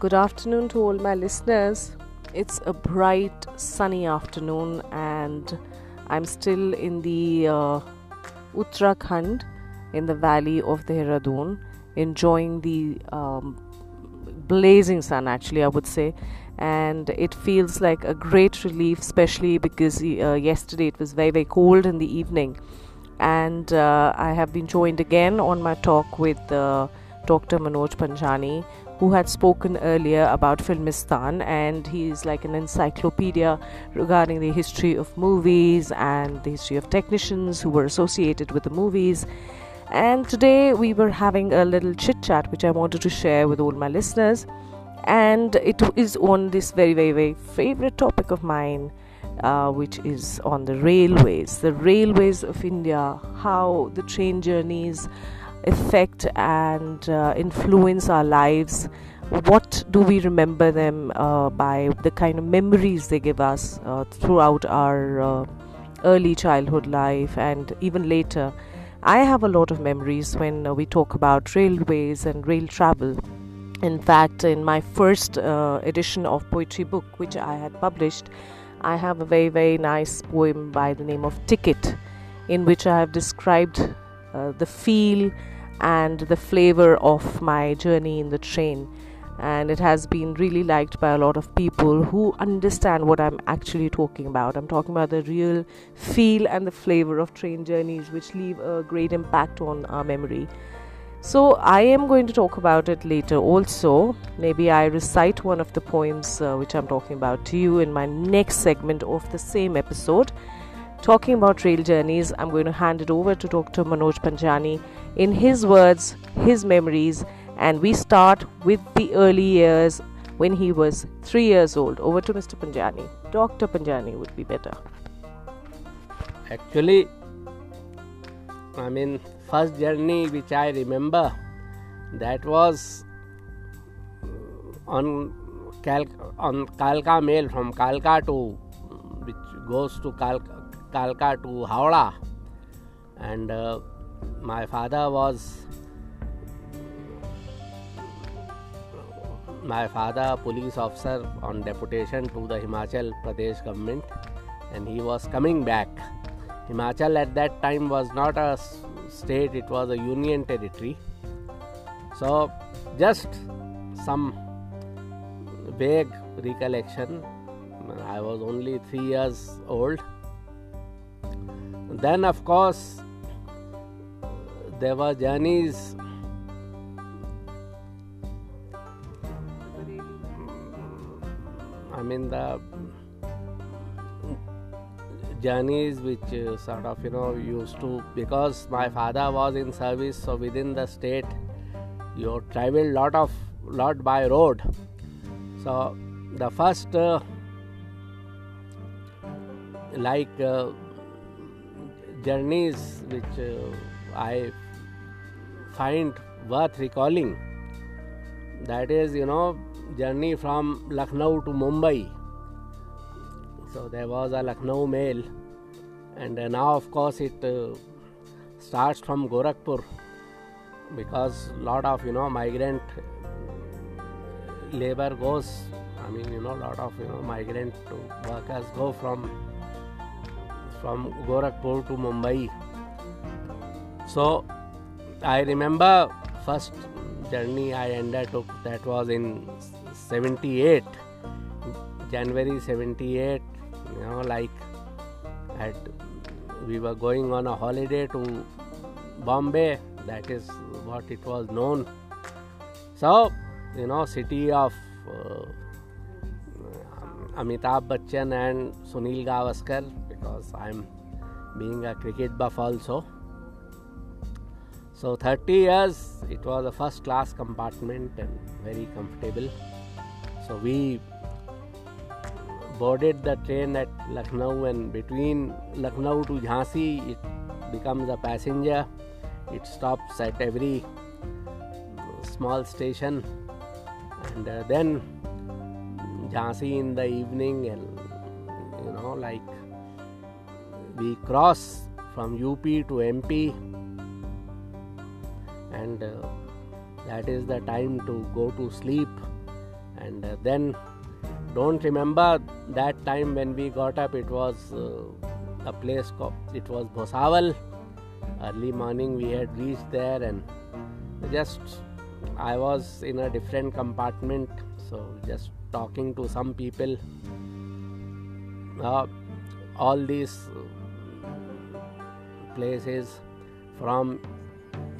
Good afternoon to all my listeners. It's a bright, sunny afternoon, and I'm still in the uh, Uttarakhand in the valley of the Dehradun, enjoying the um, blazing sun, actually, I would say. And it feels like a great relief, especially because uh, yesterday it was very, very cold in the evening. And uh, I have been joined again on my talk with uh, Dr. Manoj Panjani, who had spoken earlier about Filmistan, and he's like an encyclopedia regarding the history of movies and the history of technicians who were associated with the movies. And today we were having a little chit chat, which I wanted to share with all my listeners. And it is on this very, very, very favorite topic of mine, uh, which is on the railways, the railways of India, how the train journeys affect and uh, influence our lives what do we remember them uh, by the kind of memories they give us uh, throughout our uh, early childhood life and even later? I have a lot of memories when uh, we talk about railways and rail travel. In fact in my first uh, edition of poetry book which i had published i have a very very nice poem by the name of ticket in which i have described the feel and the flavor of my journey in the train. And it has been really liked by a lot of people who understand what I'm actually talking about. I'm talking about the real feel and the flavor of train journeys, which leave a great impact on our memory. So, I am going to talk about it later also. Maybe I recite one of the poems uh, which I'm talking about to you in my next segment of the same episode talking about rail journeys, I'm going to hand it over to Dr. Manoj Panjani in his words, his memories, and we start with the early years when he was three years old. Over to Mr. Panjani. Dr. Panjani would be better. Actually, I mean, first journey which I remember that was uh, on Cal- on Kalka mail from Kalka to which goes to Kalka Kalka to Howrah, and uh, my father was my father police officer on deputation to the Himachal Pradesh government, and he was coming back. Himachal at that time was not a state; it was a union territory. So, just some vague recollection. I was only three years old then, of course, there were journeys. I mean, the journeys which uh, sort of you know used to because my father was in service so within the state you traveled lot of lot by road so the first uh, like uh, journeys which uh, I find worth recalling. That is, you know, journey from Lucknow to Mumbai. So there was a Lucknow mail, and now, of course, it uh, starts from Gorakhpur because lot of you know migrant labor goes. I mean, you know, lot of you know migrant workers go from from Gorakhpur to Mumbai. So I remember first journey I undertook that was in 78 January 78 you know like at we were going on a holiday to Bombay that is what it was known so you know city of uh, Amitabh Bachchan and Sunil Gavaskar because I'm being a cricket buff also. So 30 years, it was a first class compartment and very comfortable. So we boarded the train at Lucknow and between Lucknow to Jhansi, it becomes a passenger. It stops at every small station and uh, then Jhansi in the evening and you know like we cross from UP to MP, and uh, that is the time to go to sleep. and uh, then don't remember that time when we got up. It was uh, a place called it was Bhusawal. Early morning we had reached there and just I was in a different compartment. So just talking to some people. Uh, all these places from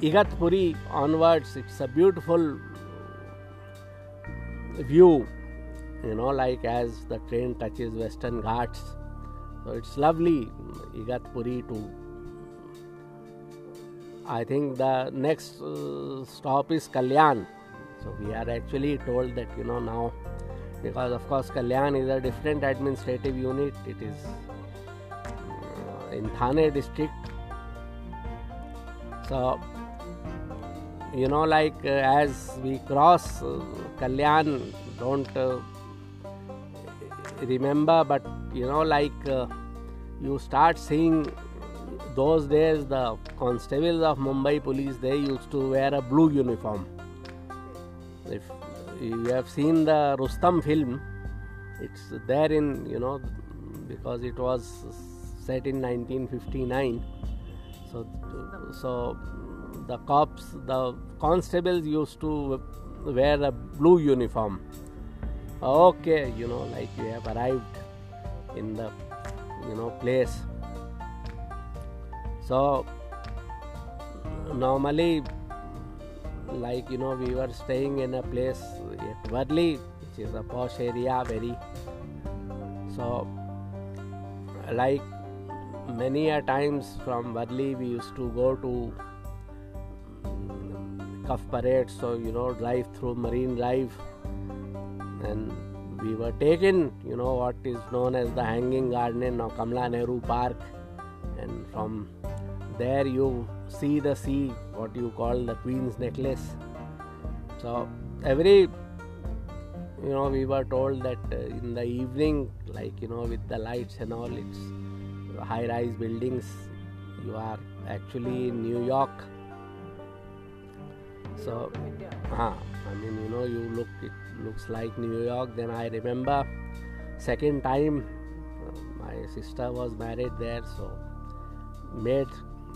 Igatpuri onwards. It's a beautiful view you know like as the train touches western ghats. So it's lovely igatpuri to i think the next uh, stop is kalyan. So we are actually told that you know now because of course kalyan is a different administrative unit. It is uh, in thane district so you know like uh, as we cross uh, kalyan don't uh, remember but you know like uh, you start seeing those days the constables of mumbai police they used to wear a blue uniform. If you have seen the rustom film it's there in you know because it was set in 1959 so so the cops the constables used to wear a blue uniform. Okay you know like you have arrived in the you know place. So normally like you know we were staying in a place at Worli which is a posh area very so like many a times from Worli we used to go to Cuff Parade so you know drive through Marine Drive and we were taken, you know, what is known as the Hanging Garden of Kamala Nehru Park, and from there you see the sea, what you call the Queen's Necklace. So every, you know, we were told that uh, in the evening, like you know, with the lights and all, it's high-rise buildings. You are actually in New York. So, uh, I mean, you know, you look it looks like New York. Then I remember second time my sister was married there, so made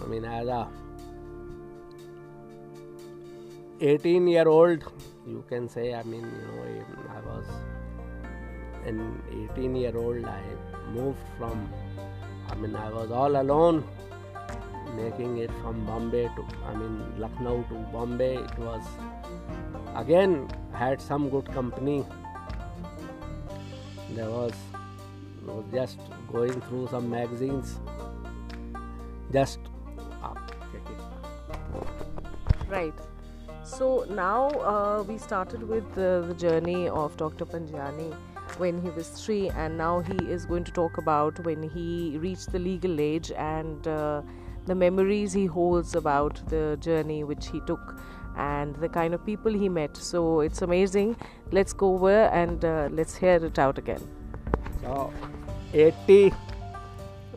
I mean as a 18 year old you can say I mean you know I was an 18 year old I moved from I mean I was all alone making it from Bombay to I mean Lucknow to Bombay. It was again had some good company. There was, was just going through some magazines. Just right. So now uh, we started with the, the journey of dr panjani when he was three and now he is going to talk about when he reached the legal age and uh, the memories he holds about the journey which he took and the kind of people he met. So it's amazing. Let's go over and uh, let's hear it out again. So, 80,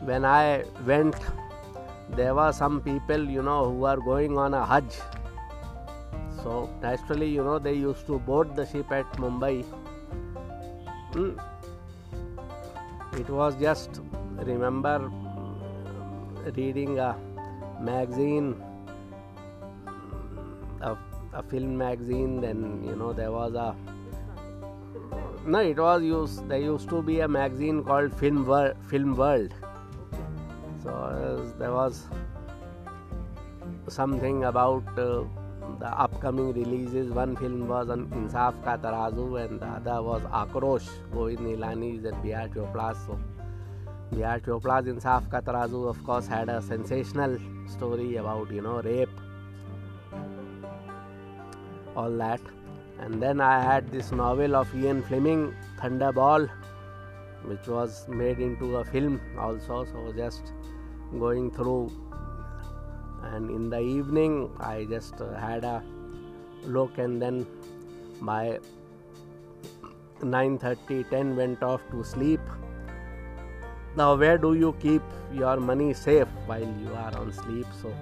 when I went, there were some people, you know, who were going on a Hajj. So, naturally, you know, they used to board the ship at Mumbai. Hmm. It was just, remember reading a magazine a, a film magazine then you know there was a no it was used there used to be a magazine called film world film world so uh, there was something about uh, the upcoming releases. One film was on insaf ka tarazu and the other was akrosh govind nihalani's and br chopra's so br chopra's insaf ka tarazu of course had a sensational story about you know rape. All that. And then i had this novel of ian fleming thunderball which was made into a film also. So just going through. And in the evening i just had a look and then by 9:30 10 went off to sleep. Now where do you keep your money safe while you are on sleep? So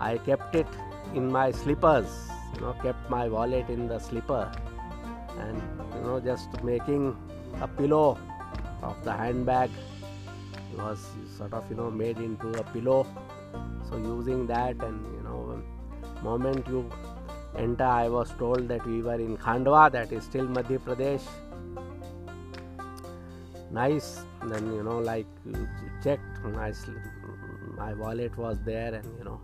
i kept it in my slippers you know kept my wallet in the slipper and you know just making a pillow of the handbag. Was sort of you know made into a pillow. So using that and you know moment you enter i was told that we were in khandwa that is still madhya pradesh. Nice then you know like checked nicely. my wallet was there and you know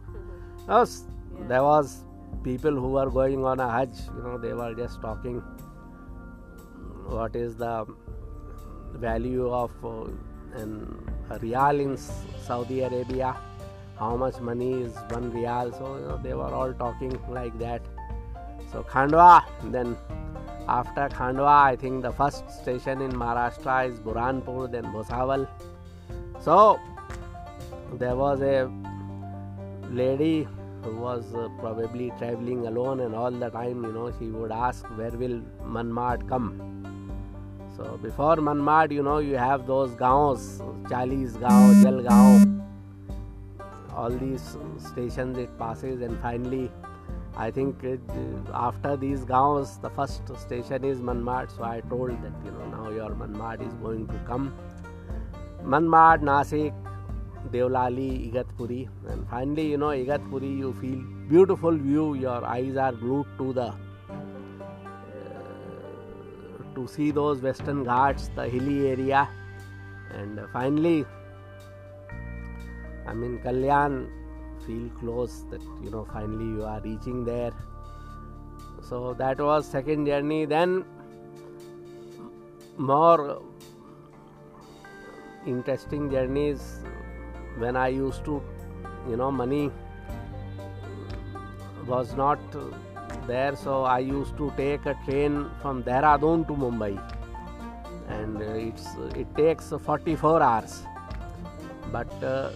was, there was people who were going on a hajj you know they were just talking what is the value of uh, an, a real in saudi arabia how much money is one real so you know they were all talking like that so khandwa then after khandwa i think the first station in maharashtra is burhanpur then bhusawal so there was a lady who was uh, probably traveling alone and all the time you know she would ask where will manmad come? So before manmad you know you have those gaons chalis gaon jalgaon all these stations it passes and finally I think after these gaons the first station is Manmad so I told that you know now your Manmad is going to come. Manmad Nasik Devlali Igatpuri and finally you know Igatpuri you feel beautiful view your eyes are glued to the uh, to see those western ghats the hilly area. And finally I mean, Kalyan feel close that you know finally you are reaching there. So that was second journey. Then more interesting journeys when I used to, you know, money was not there, so I used to take a train from Dehradun to Mumbai, and it's it takes 44 hours, but uh,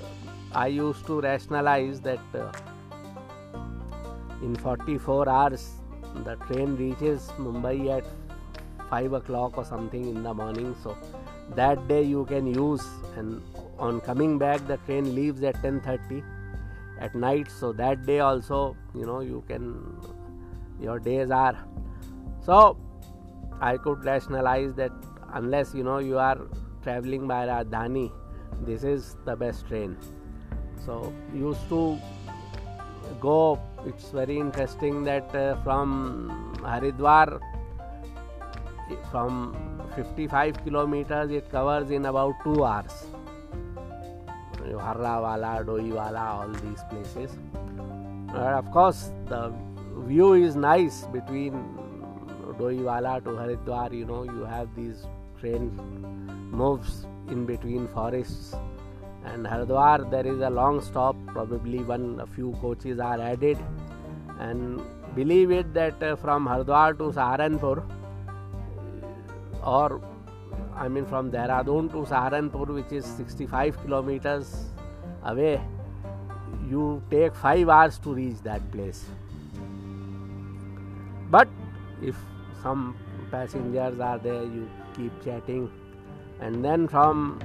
I used to rationalize that uh, in 44 hours the train reaches Mumbai at 5 o'clock or something in the morning. So that day you can use and on coming back the train leaves at 10:30 at night. So that day also you know you can your days are so I could rationalize that unless you know you are traveling by Rajdhani, this is the best train so used to go it's very interesting that uh, from haridwar from 55 kilometers it covers in about 2 hours Harrawala, Doiwala, all these places. But of course, the view is nice between Doiwala to Haridwar. You know, you have these train moves in between forests and Haridwar there is a long stop. Probably one a few coaches are added. And believe it that uh, from Haridwar to Saharanpur or I mean from Dehradun to Saharanpur which is 65 kilometers away you take 5 hours to reach that place. But if some passengers are there you keep chatting. And then from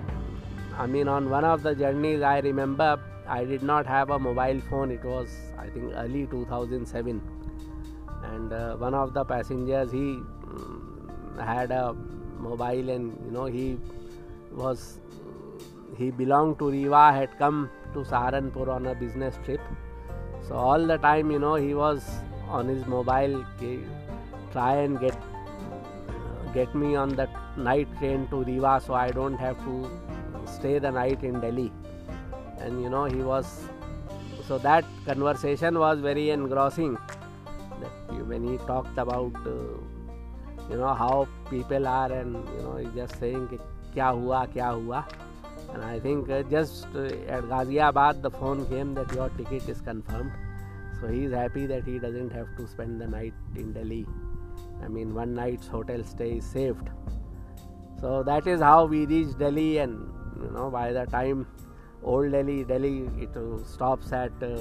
I mean, on one of the journeys, I remember I did not have a mobile phone. It was, I think, early 2007, and uh, one of the passengers he um, had a mobile, and you know he was he belonged to Rewa, had come to Saharanpur on a business trip. So all the time, you know, he was on his mobile, try and get get me on that night train to Rewa, so I don't have to stay the night in Delhi. And you know, he was so that conversation was very engrossing. That when he talked about uh, you know how people are, and you know, he's just saying kya hua, kya hua. And I think uh, just uh, at Ghaziabad the phone came that your ticket is confirmed. So he is happy that he doesn't have to spend the night in Delhi. I mean, one night's hotel stay is saved. So that is how we reached Delhi, and you know by the time old delhi delhi it stops at uh,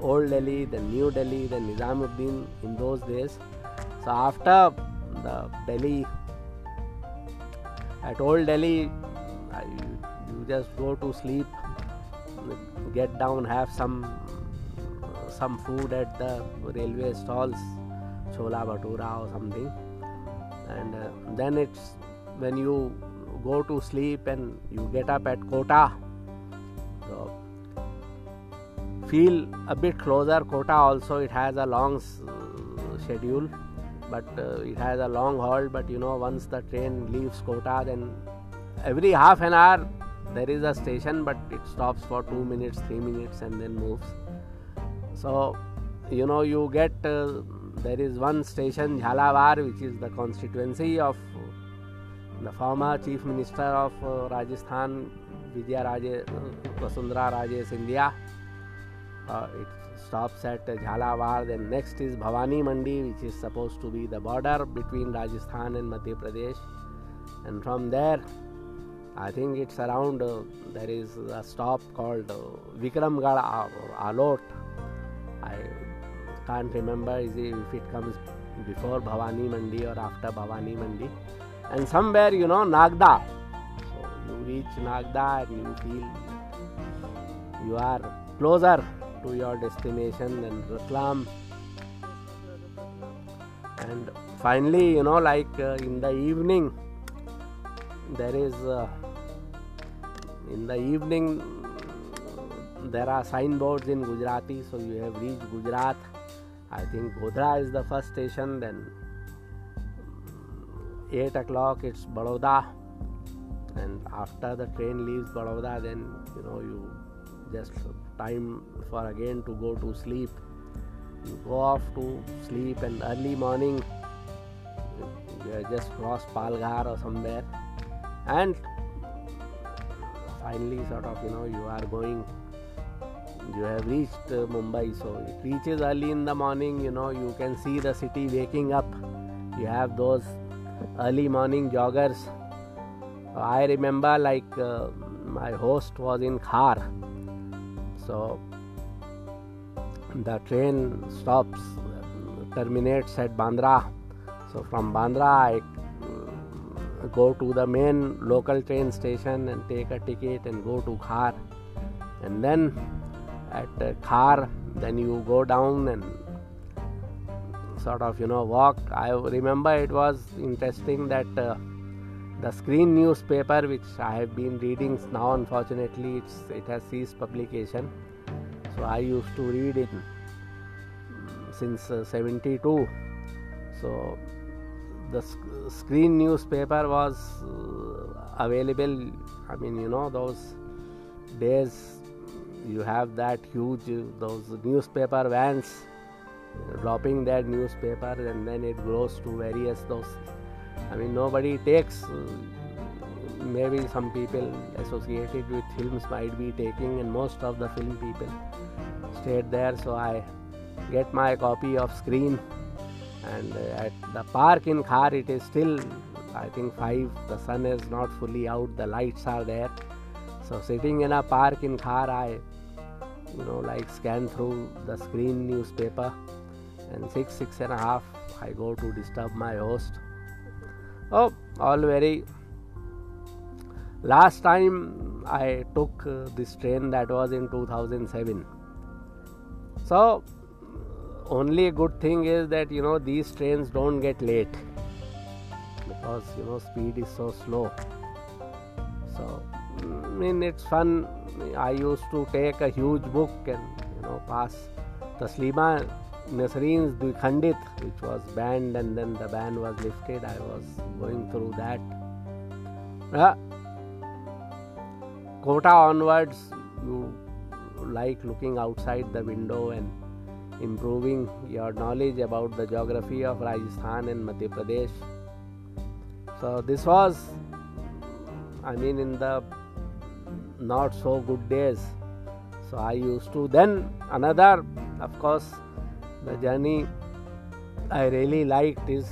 old delhi then new delhi then nizamuddin in those days. So after the delhi at old delhi you, just go to sleep get down have some some food at the railway stalls chola bhatura or something. And uh, then it's when you go to sleep and you get up at Kota. So feel a bit closer. Kota also it has a long schedule, but uh, it has a long haul. But you know once the train leaves Kota, then every half an hour there is a station, but it stops for two minutes, three minutes, and then moves. So you know you get uh, there is one station Jhalawar which is the constituency of the former chief minister of uh, Rajasthan Vijaya Raje uh, Vasundhara Raje Scindia uh, it stops at Jhalawar then next is Bhavani Mandi which is supposed to be the border between Rajasthan and Madhya Pradesh. And from there I think it's around uh, there is a stop called uh, Vikramgarh or Alot. I can't remember if it comes before Bhavani Mandi or after Bhavani Mandi. And somewhere, you know, Nagda. So you reach Nagda and you feel you are closer to your destination than Ratlam. And finally, you know, like uh, in the evening, there is uh, in the evening there are signboards in Gujarati, so you have reached Gujarat I think Godhra is the first station, then 8 o'clock it's Baroda, and after the train leaves Baroda, then you know you just time for again to go to sleep. You go off to sleep, and early morning you just cross Palghar or somewhere, and finally, sort of, you know, you are going you have reached uh, Mumbai. So it reaches early in the morning, you know, you can see the city waking up. You have those early morning joggers. I remember like uh, my host was in Khar. So the train stops, terminates at Bandra. So from Bandra, I uh, go to the main local train station and take a ticket and go to Khar. And then at a car then you go down and sort of you know walk i remember it was interesting that uh, the screen newspaper which i have been reading now unfortunately it has ceased publication. So i used to read it since uh, 72 so the sc- screen newspaper was uh, available i mean you know those days you have that huge those newspaper vans dropping that newspaper and then it grows to various those i mean nobody takes maybe some people associated with films might be taking and most of the film people stayed there. So i get my copy of screen and uh, at the park in Khar it is still i think 5 the sun is not fully out the lights are there. So sitting in a park in Khar i you know like scan through the screen newspaper and six six and a half i go to disturb my host. Oh all very. Last time i took uh, this train that was in 2007 so only good thing is that you know these trains don't get late. Because you know speed is so slow. So I mean it's fun I used to take a huge book and you know pass Taslima Nasreen's Dvikhandit, which was banned and then the ban was lifted. I was going through that. Uh, Kota onwards, you like looking outside the window and improving your knowledge about the geography of Rajasthan and Madhya Pradesh. So, this was, I mean, in the not so good days. So I used to then another, of course, the journey I really liked is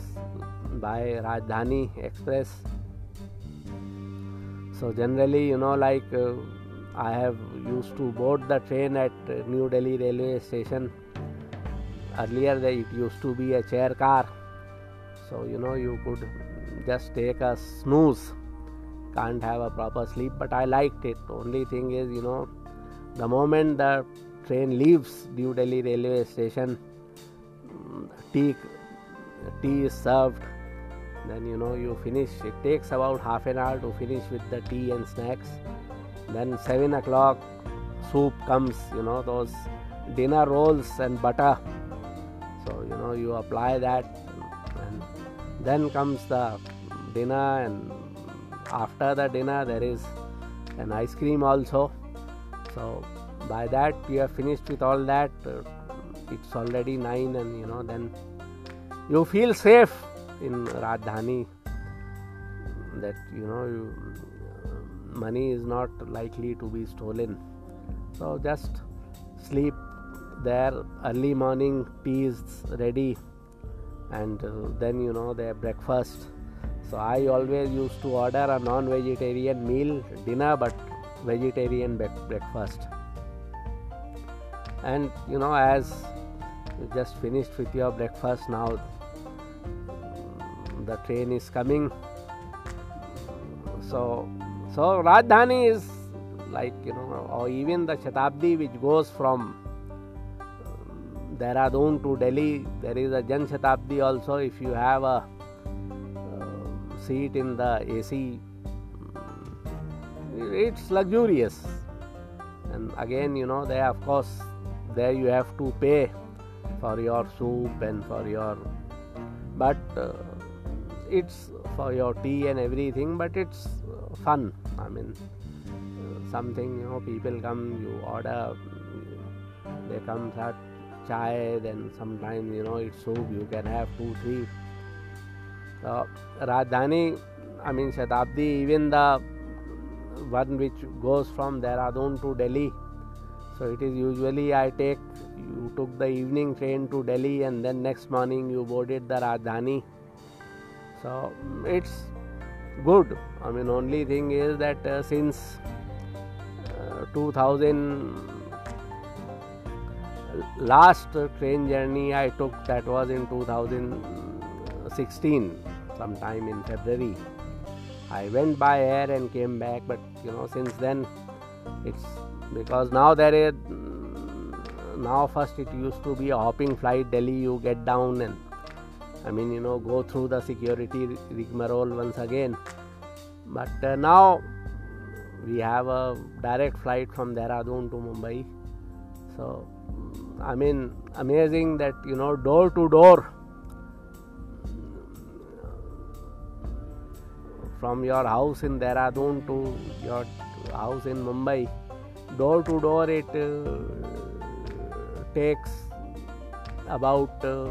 by Rajdhani Express. So generally, you know, like uh, I have used to board the train at New Delhi railway station. Earlier, it used to be a chair car, so you know you could just take a snooze can't have a proper sleep but i liked it only thing is you know the moment the train leaves new delhi railway station tea tea is served. Then you know you finish. It takes about half an hour to finish with the tea and snacks. Then 7 o'clock soup comes you know those dinner rolls and butter. So you know you apply that. And then comes the dinner and after the dinner there is an ice cream also. So by that you have finished with all that it's already 9 and you know then you feel safe in Rajdhani that you know you, money is not likely to be stolen. So just sleep there early morning tea is ready and uh, then you know their breakfast so i always used to order a non vegetarian meal dinner but vegetarian be- breakfast and you know as just finished with your breakfast now the train is coming. So so rajdhani is like you know or even the shatabdi which goes from um, dehradun to delhi there is a jan shatabdi also if you have a uh, seat in the ac it's luxurious. And again you know there of course there you have to pay for your soup and for your but uh, it's for your tea and everything but it's uh, fun i mean uh, something you know people come you order they come that chai then sometimes you know it's soup you can have two three so rajdhani i mean shatabdi even the one which goes from Dehradun to Delhi. So it is usually I take you took the evening train to Delhi and then next morning you boarded the Rajdhani. So it's good. I mean only thing is that uh, since uh, 2000 last train journey I took that was in 2016 sometime in February I went by air and came back, but you know, since then it's because now there is now first it used to be a hopping flight Delhi you get down and I mean you know go through the security rigmarole once again. But uh, now we have a direct flight from Dehradun to Mumbai. So I mean amazing that you know door to door from your house in Dehradun to your house in Mumbai, door to door it uh, takes about uh,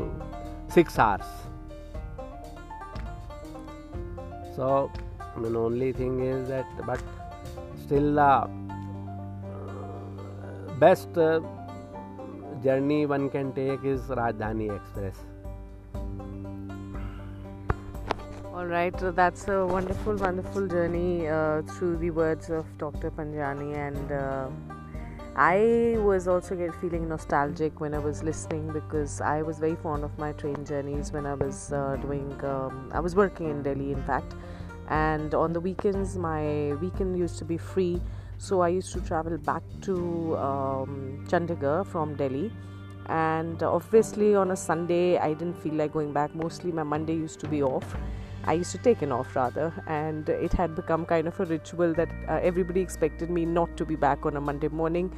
six hours. So, I mean, only thing is that, but still, the uh, best uh, journey one can take is Rajdhani Express. All right, so that's a wonderful, wonderful journey uh, through the words of Dr. Panjani, and uh, I was also get feeling nostalgic when I was listening because I was very fond of my train journeys when I was uh, doing. Um, I was working in Delhi, in fact, and on the weekends my weekend used to be free, so I used to travel back to um, Chandigarh from Delhi. And obviously on a sunday i didn't feel like going back. Mostly my monday used to be off I used to take an off rather, and it had become kind of a ritual that uh, everybody expected me not to be back on a Monday morning.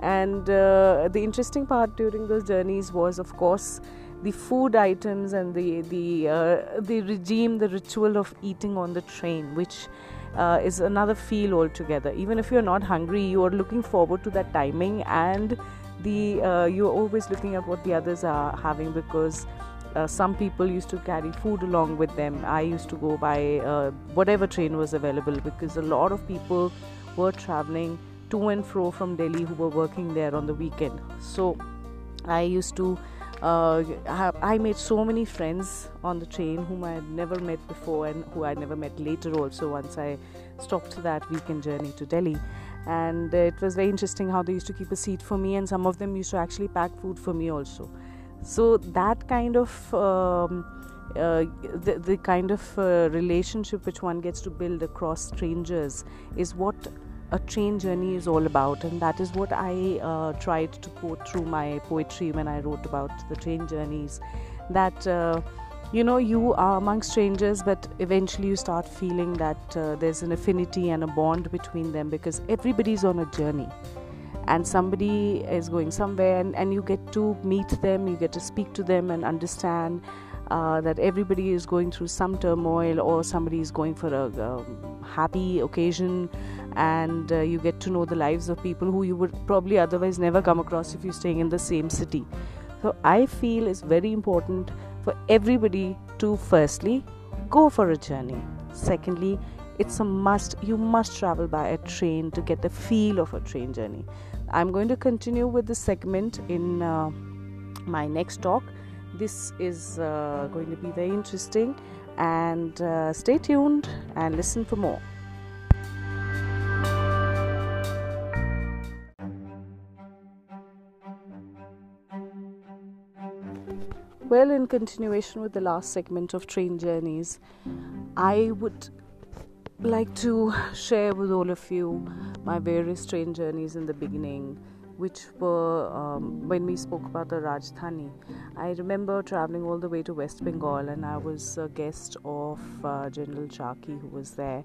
And uh, the interesting part during those journeys was, of course, the food items and the the uh, the regime, the ritual of eating on the train, which uh, is another feel altogether. Even if you're not hungry, you are looking forward to that timing, and the uh, you're always looking at what the others are having because uh, some people used to carry food along with them. I used to go by uh, whatever train was available because a lot of people were traveling to and fro from Delhi who were working there on the weekend. So I used to. Uh, I made so many friends on the train whom I had never met before and who I never met later also once I stopped that weekend journey to Delhi and it was very interesting how they used to keep a seat for me and some of them used to actually pack food for me also so that kind of um, uh, the, the kind of uh, relationship which one gets to build across strangers is what a train journey is all about. And that is what i uh, tried to quote through my poetry when i wrote about the train journeys. That uh, you know you are among strangers but eventually you start feeling that uh, there's an affinity and a bond between them because everybody's on a journey and somebody is going somewhere and, and you get to meet them you get to speak to them and understand uh, that everybody is going through some turmoil or somebody is going for a um, happy occasion and uh, you get to know the lives of people who you would probably otherwise never come across if you're staying in the same city. So i feel it's very important for everybody to firstly go for a journey. Secondly it's a must you must travel by a train to get the feel of a train journey i'm going to continue with the segment in uh, my next talk. This is uh, going to be very interesting and uh, stay tuned and listen for more. Well, in continuation with the last segment of train journeys, I would like to share with all of you my various train journeys in the beginning, which were um, when we spoke about the Rajdhani. I remember traveling all the way to West Bengal, and I was a guest of uh, General Chaki, who was there,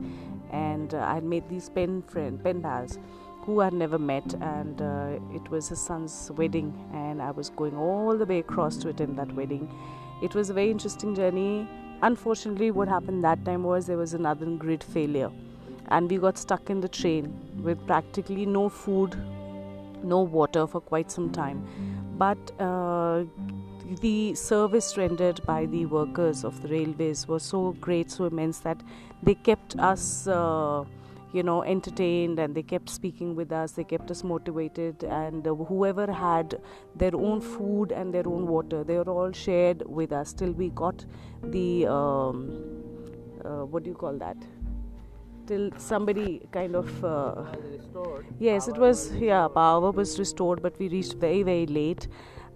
and uh, I had made these pen friend pen pals who I'd never met, and uh, it was his son's wedding, and I was going all the way across to attend that wedding. It was a very interesting journey. Unfortunately, what happened that time was there was another grid failure, and we got stuck in the train with practically no food, no water for quite some time. But uh, the service rendered by the workers of the railways was so great, so immense that they kept us. Uh, you know entertained and they kept speaking with us they kept us motivated and uh, whoever had their own food and their own water they were all shared with us till we got the um, uh, what do you call that? Till somebody kind of uh, yes it was yeah power was restored but we reached very very late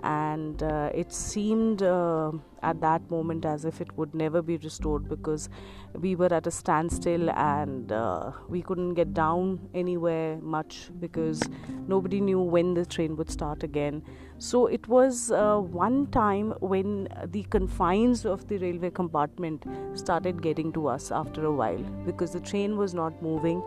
and uh, it seemed uh, at that moment as if it would never be restored because we were at a standstill and uh, we couldn't get down anywhere much because nobody knew when the train would start again so it was uh, one time when the confines of the railway compartment started getting to us after a while because the train was not moving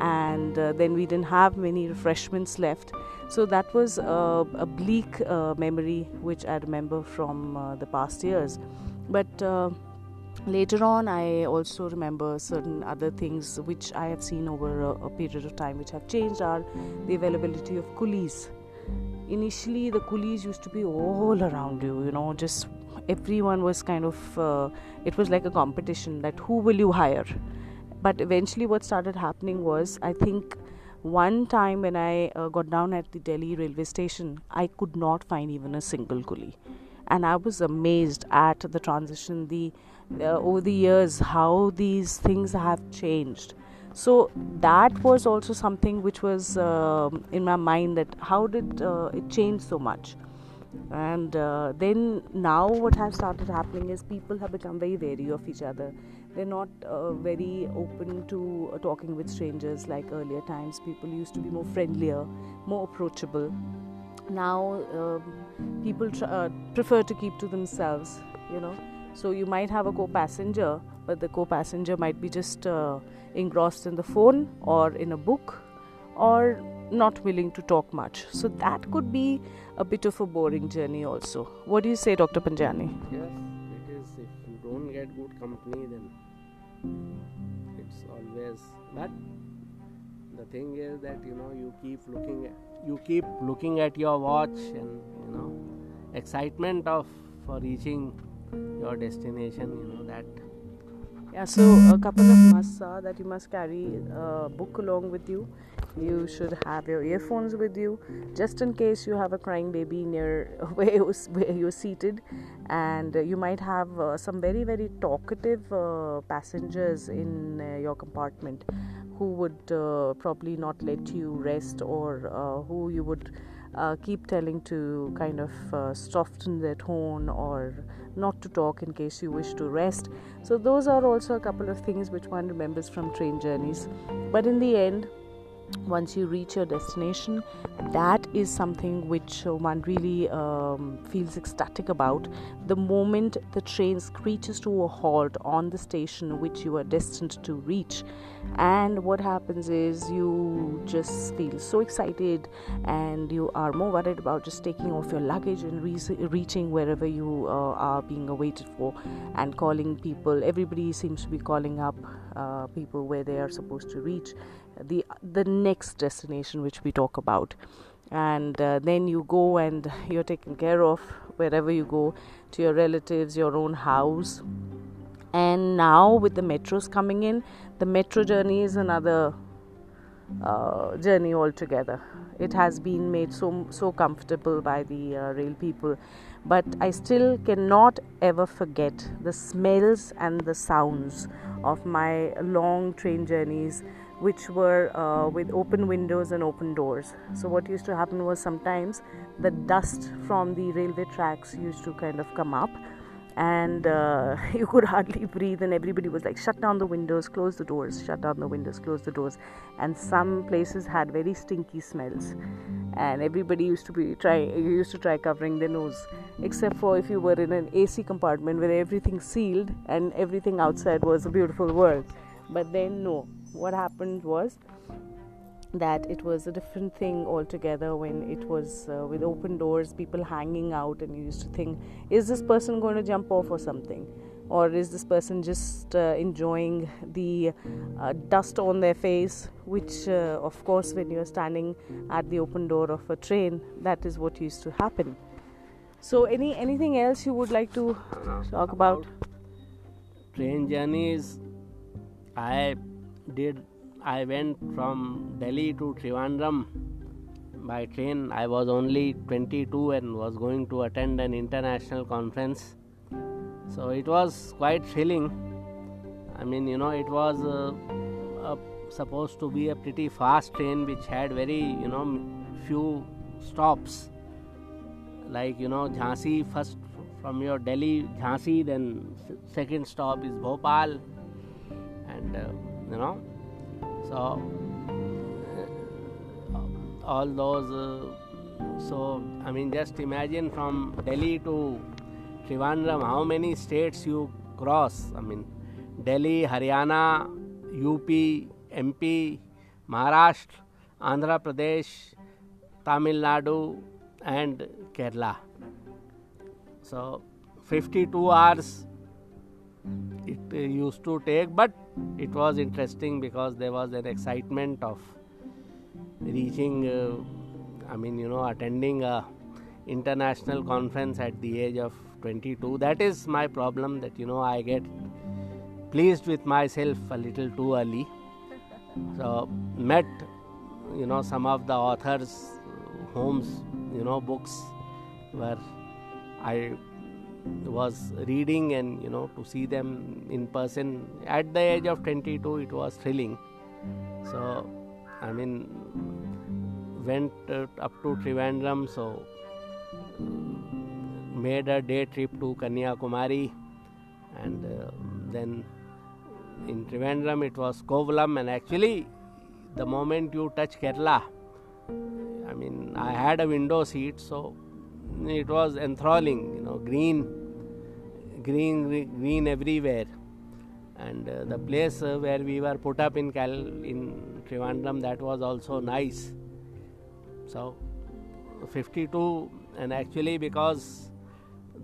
and uh, then we didn't have many refreshments left so that was a, bleak uh, memory which I remember from uh, the past years. But uh, later on, I also remember certain other things which I have seen over a, a period of time which have changed are the availability of coolies. Initially, the coolies used to be all around you, you know, just everyone was kind of, uh, it was like a competition that who will you hire? But eventually, what started happening was, I think one time when I uh, got down at the Delhi railway station, I could not find even a single coolie, and I was amazed at the transition. The uh, over the years, how these things have changed. So that was also something which was uh, in my mind that how did uh, it change so much? And uh, then now what has started happening is people have become very wary of each other they're not uh, very open to uh, talking with strangers like earlier times people used to be more friendlier more approachable now um, people tr- uh, prefer to keep to themselves you know so you might have a co-passenger but the co-passenger might be just uh, engrossed in the phone or in a book or not willing to talk much. So that could be a bit of a boring journey also. What do you say dr panjani? Yes it is. if you don't get good company then it's always but the thing is that you know you keep looking at you keep looking at your watch and you know excitement of for reaching your destination you know that. Yeah so a couple of musts are that you must carry a book along with you. You should have your earphones with you just in case you have a crying baby near where, you, you're seated. And you might have uh, some very very talkative uh, passengers in uh, your compartment who would uh, probably not let you rest or uh, who you would uh, keep telling to kind of soften their tone or not to talk in case you wish to rest. So those are also a couple of things which one remembers from train journeys. But in the end once you reach your destination that is something which uh, one really um, feels ecstatic about. The moment the train screeches to a halt on the station which you are destined to reach and what happens is you just feel so excited and you are more worried about just taking off your luggage and re- reaching wherever you uh, are being awaited for and calling people. Everybody seems to be calling up uh, people where they are supposed to reach the the next destination which we talk about. And uh, then you go and you're taken care of wherever you go to your relatives your own house. And now with the metros coming in the metro journey is another uh, journey altogether. It has been made so so comfortable by the uh, rail people. But i still cannot ever forget the smells and the sounds of my long train journeys which were uh, with open windows and open doors. So, what used to happen was sometimes the dust from the railway tracks used to kind of come up, and uh, you could hardly breathe, and everybody was like, shut down the windows, close the doors, shut down the windows, close the doors. And some places had very stinky smells, and everybody used to be try used to try covering their nose, except for if you were in an AC compartment where everything sealed and everything outside was a beautiful world. But then, no, what happened was that it was a different thing altogether when it was uh, with open doors, people hanging out, and you used to think, is this person going to jump off or something? Or is this person just uh, enjoying the uh, dust on their face? Which, uh, of course, when you're standing at the open door of a train, that is what used to happen. So, any anything else you would like to talk about? Train journeys. I did I went from Delhi to Trivandrum by train. I was only 22 and was going to attend an international conference. So it was quite thrilling. I mean, you know, it was uh, supposed to be a pretty fast train which had very, you know, few stops. Like, you know, Jhansi first from your Delhi, Jhansi, then second stop is Bhopal. And uh, you know? So uh, all those uh, so i mean just imagine from delhi to trivandrum how many states you cross? I mean delhi haryana up mp maharashtra andhra pradesh tamil nadu and kerala. So 52 hours it uh, used to take but it was interesting because there was an excitement of reaching uh, i mean you know attending a international conference at the age of 22 that is my problem that you know i get pleased with myself a little too early. So met you know some of the authors homes you know books where i was reading and you know to see them in person. At the age of 22 it was thrilling. So i mean went uh, up to trivandrum so made a day trip to kanyakumari. And uh, then in trivandrum it was kovalam. And actually the moment you touch kerala i mean i had a window seat so it was enthralling you know green green green everywhere. And uh, the place uh, where we were put up in Cal in Trivandrum that was also nice. So 52 and actually because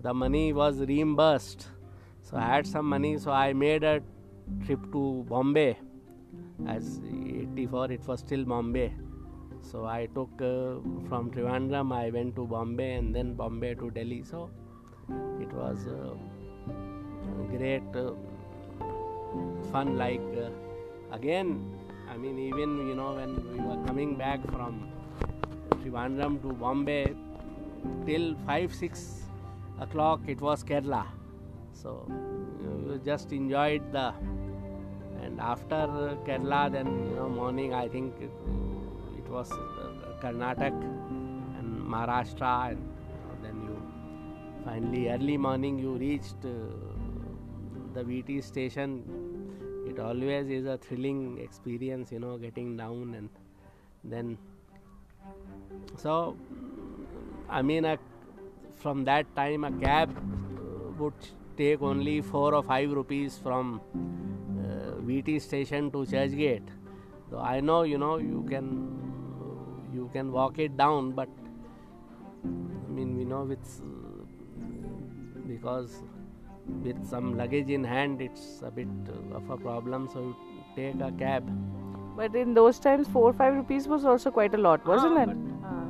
the money was reimbursed so I had some money so I made a trip to Bombay. As 84 it was still Bombay so I took uh, from Trivandrum, I went to Bombay and then Bombay to Delhi. So it was uh, great uh, fun. Like uh, again, I mean, even you know when we were coming back from Trivandrum to Bombay till five six o'clock, it was Kerala. So we just enjoyed the and after Kerala, then you know morning I think was uh, Karnataka and Maharashtra, and then you finally early morning you reached uh, the VT station. It always is a thrilling experience, you know, getting down and then so I mean a, from that time a cab uh, would take only 4 or 5 rupees from uh, VT station to Churchgate so I know you know you can you can walk it down but I mean we know with because with some luggage in hand it's a bit of a problem so you take a cab but in those times, four or five rupees was also quite a lot, wasn't ah, it? Ah.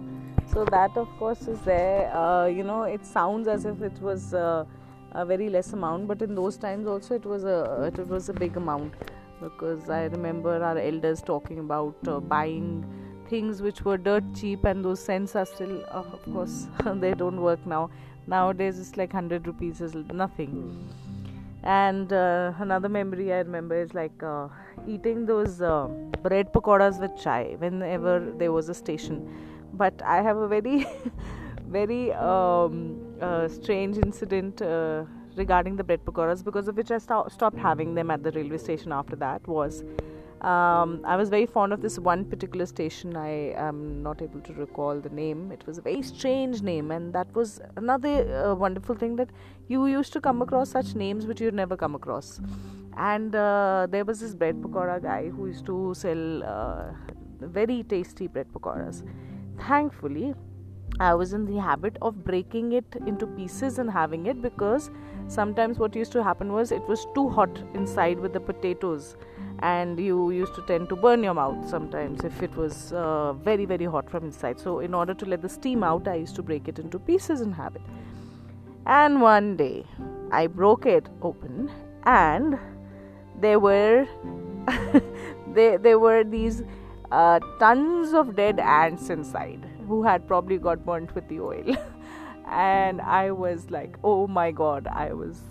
So that, of course, is there. Uh, you know, it sounds as if it was uh, a very less amount, but in those times also it was a it was a big amount because I remember our elders talking about uh, buying things which were dirt cheap, and those cents are still, uh, of course, they don't work now. Nowadays, it's like hundred rupees is nothing. And uh, another memory I remember is like uh, eating those uh, bread pakoras with chai whenever there was a station. But I have a very, very um, uh, strange incident uh, regarding the bread pakoras because of which I st- stopped having them at the railway station after that was um, I was very fond of this one particular station. I am not able to recall the name. It was a very strange name, and that was another uh, wonderful thing that you used to come across such names which you'd never come across. And uh, there was this bread pakora guy who used to sell uh, very tasty bread pakoras. Thankfully, I was in the habit of breaking it into pieces and having it because sometimes what used to happen was it was too hot inside with the potatoes and you used to tend to burn your mouth sometimes if it was uh, very very hot from inside. So in order to let the steam out i used to break it into pieces and have it. And one day i broke it open and there were there, there were these uh, tons of dead ants inside who had probably got burnt with the oil and i was like oh my god i was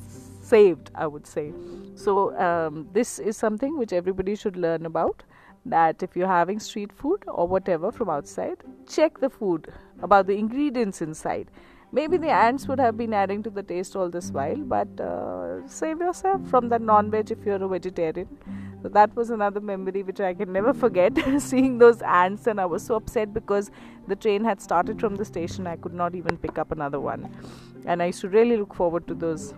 saved i would say. So um, this is something which everybody should learn about that if you're having street food or whatever from outside check the food about the ingredients inside maybe the ants would have been adding to the taste all this while but uh, save yourself from that non-veg if you're a vegetarian. So that was another memory which i can never forget seeing those ants and i was so upset because the train had started from the station. I could not even pick up another one. And i used to really look forward to those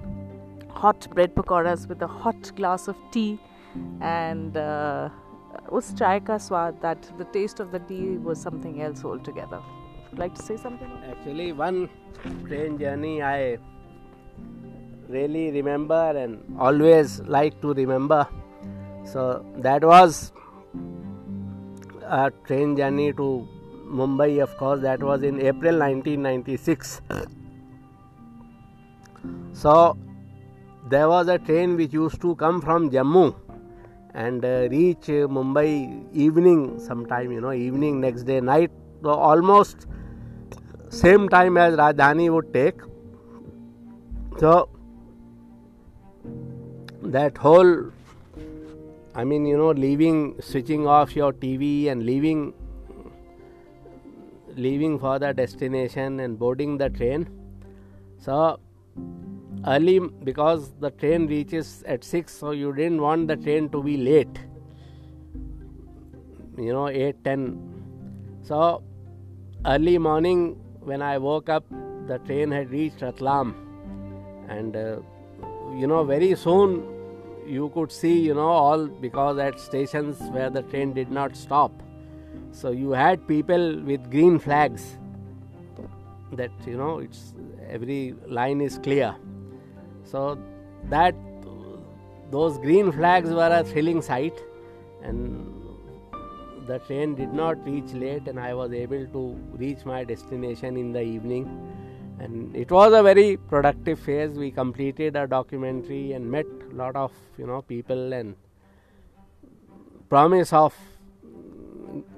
hot bread pakoras with a hot glass of tea. And uh, us chai ka swad that the taste of the tea was something else altogether like to say something? Actually one train journey i really remember and always like to remember. So that was a train journey to mumbai of course that was in april 1996 so there was a train which used to come from Jammu and uh, reach uh, Mumbai evening sometime, you know, evening next day, night, so almost same time as Rajdhani would take. So that whole, I mean, you know, leaving, switching off your TV and leaving, leaving for the destination and boarding the train. So early because the train reaches at 6 so you didn't want the train to be late you know eight ten. so early morning when i woke up the train had reached ratlam. And uh, you know very soon you could see you know all because at stations where the train did not stop. So you had people with green flags that you know it's every line is clear. So that those green flags were a thrilling sight, and the train did not reach late, and I was able to reach my destination in the evening. And it was a very productive phase. We completed a documentary and met a lot of you know people and promise of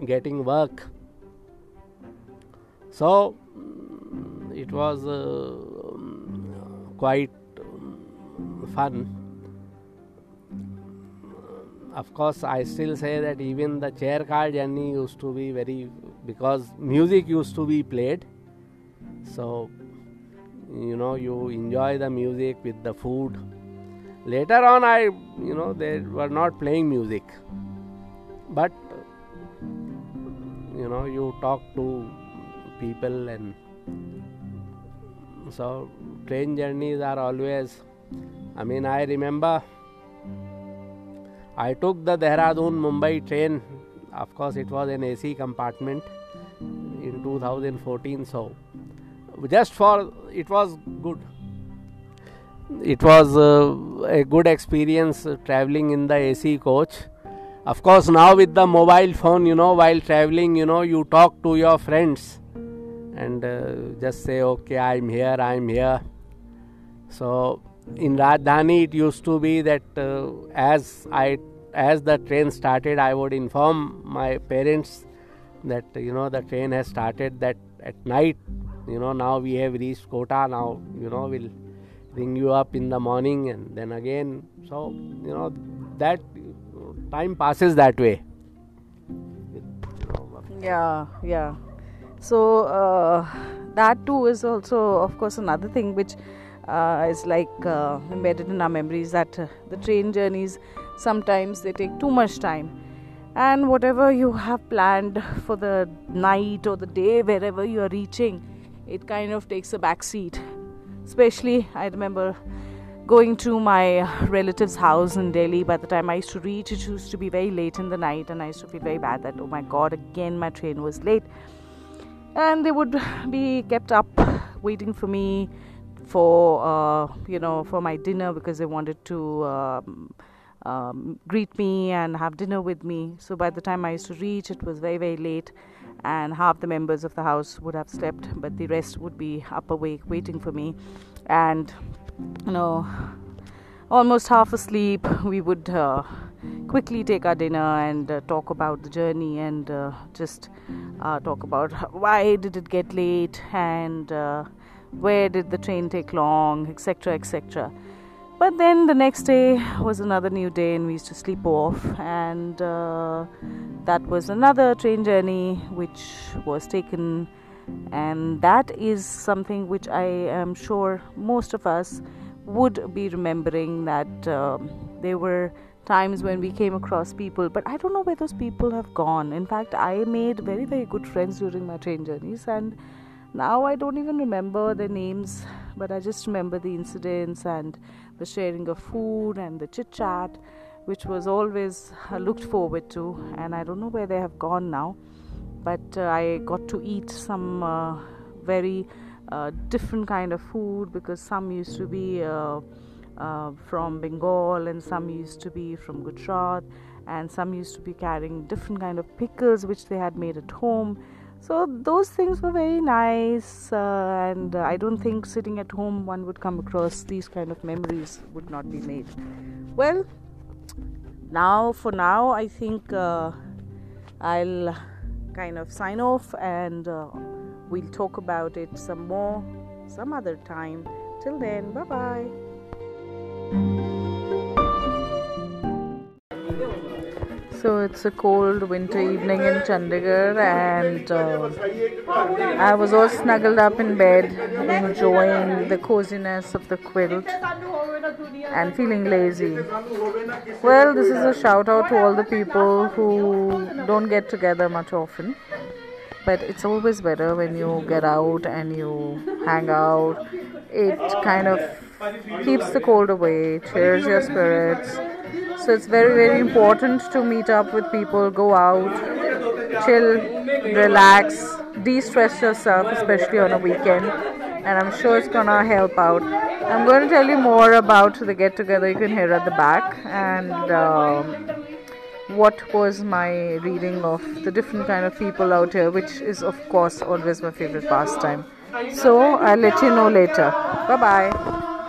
getting work. So it was uh, quite fun. Of course, I still say that even the chair car journey used to be very because music used to be played. So, you know, you enjoy the music with the food. Later on, I, you know, they were not playing music, but you know you talk to people and so train journeys are always i mean i remember i took the dehradun mumbai train. Of course it was an ac compartment in 2014 so just for it was good. It was uh, a good experience uh, traveling in the ac coach. Of course now with the mobile phone you know while traveling you know you talk to your friends and uh, just say okay i'm here i'm here. So in rajdhani it used to be that uh, as i as the train started i would inform my parents that you know the train has started that at night you know now we have reached kota now you know we'll ring you up in the morning and then again. So you know that time passes that way. Yeah yeah. So uh, that too is also of course another thing which uh, is like uh, embedded in our memories that uh, the train journeys sometimes they take too much time. And whatever you have planned for the night or the day wherever you are reaching it kind of takes a back seat. Especially i remember going to my relative's house in delhi. By the time i used to reach it used to be very late in the night and i used to feel very bad that oh my god again my train was late. And they would be kept up waiting for me for uh, you know for my dinner because they wanted to um, um, greet me and have dinner with me so by the time i used to reach it was very very late and half the members of the house would have slept, but the rest would be up awake waiting for me. And you know, almost half asleep, we would uh, quickly take our dinner and uh, talk about the journey and uh, just uh, talk about why did it get late and uh, where did the train take long, etc., etc. But then the next day was another new day, and we used to sleep off, and uh, that was another train journey which was taken, and that is something which I am sure most of us would be remembering that um, there were times when we came across people, but I don't know where those people have gone. In fact, I made very, very good friends during my train journeys, and now I don't even remember their names, but I just remember the incidents and the sharing of food and the chit chat, which was always uh, looked forward to. And I don't know where they have gone now, but uh, I got to eat some uh, very uh, different kind of food because some used to be uh, uh, from Bengal and some used to be from Gujarat and some used to be carrying different kind of pickles which they had made at home so those things were very nice uh, and uh, i don't think sitting at home one would come across these kind of memories would not be made. Well now for now i think uh, i'll kind of sign off and uh, we'll talk about it some more some other time. Till then bye bye So it's a cold winter evening in Chandigarh, and uh, I was all snuggled up in bed, enjoying the coziness of the quilt and feeling lazy. Well, this is a shout out to all the people who don't get together much often, but it's always better when you get out and you hang out. It kind of keeps the cold away, cheers your spirits so it's very, very important to meet up with people, go out, chill, relax, de stress yourself, especially on a weekend. And I'm sure it's gonna help out. I'm going to tell you more about the get together you can hear at the back and um, what was my reading of the different kind of people out here, which is, of course, always my favorite pastime. So I'll let you know later. Bye bye.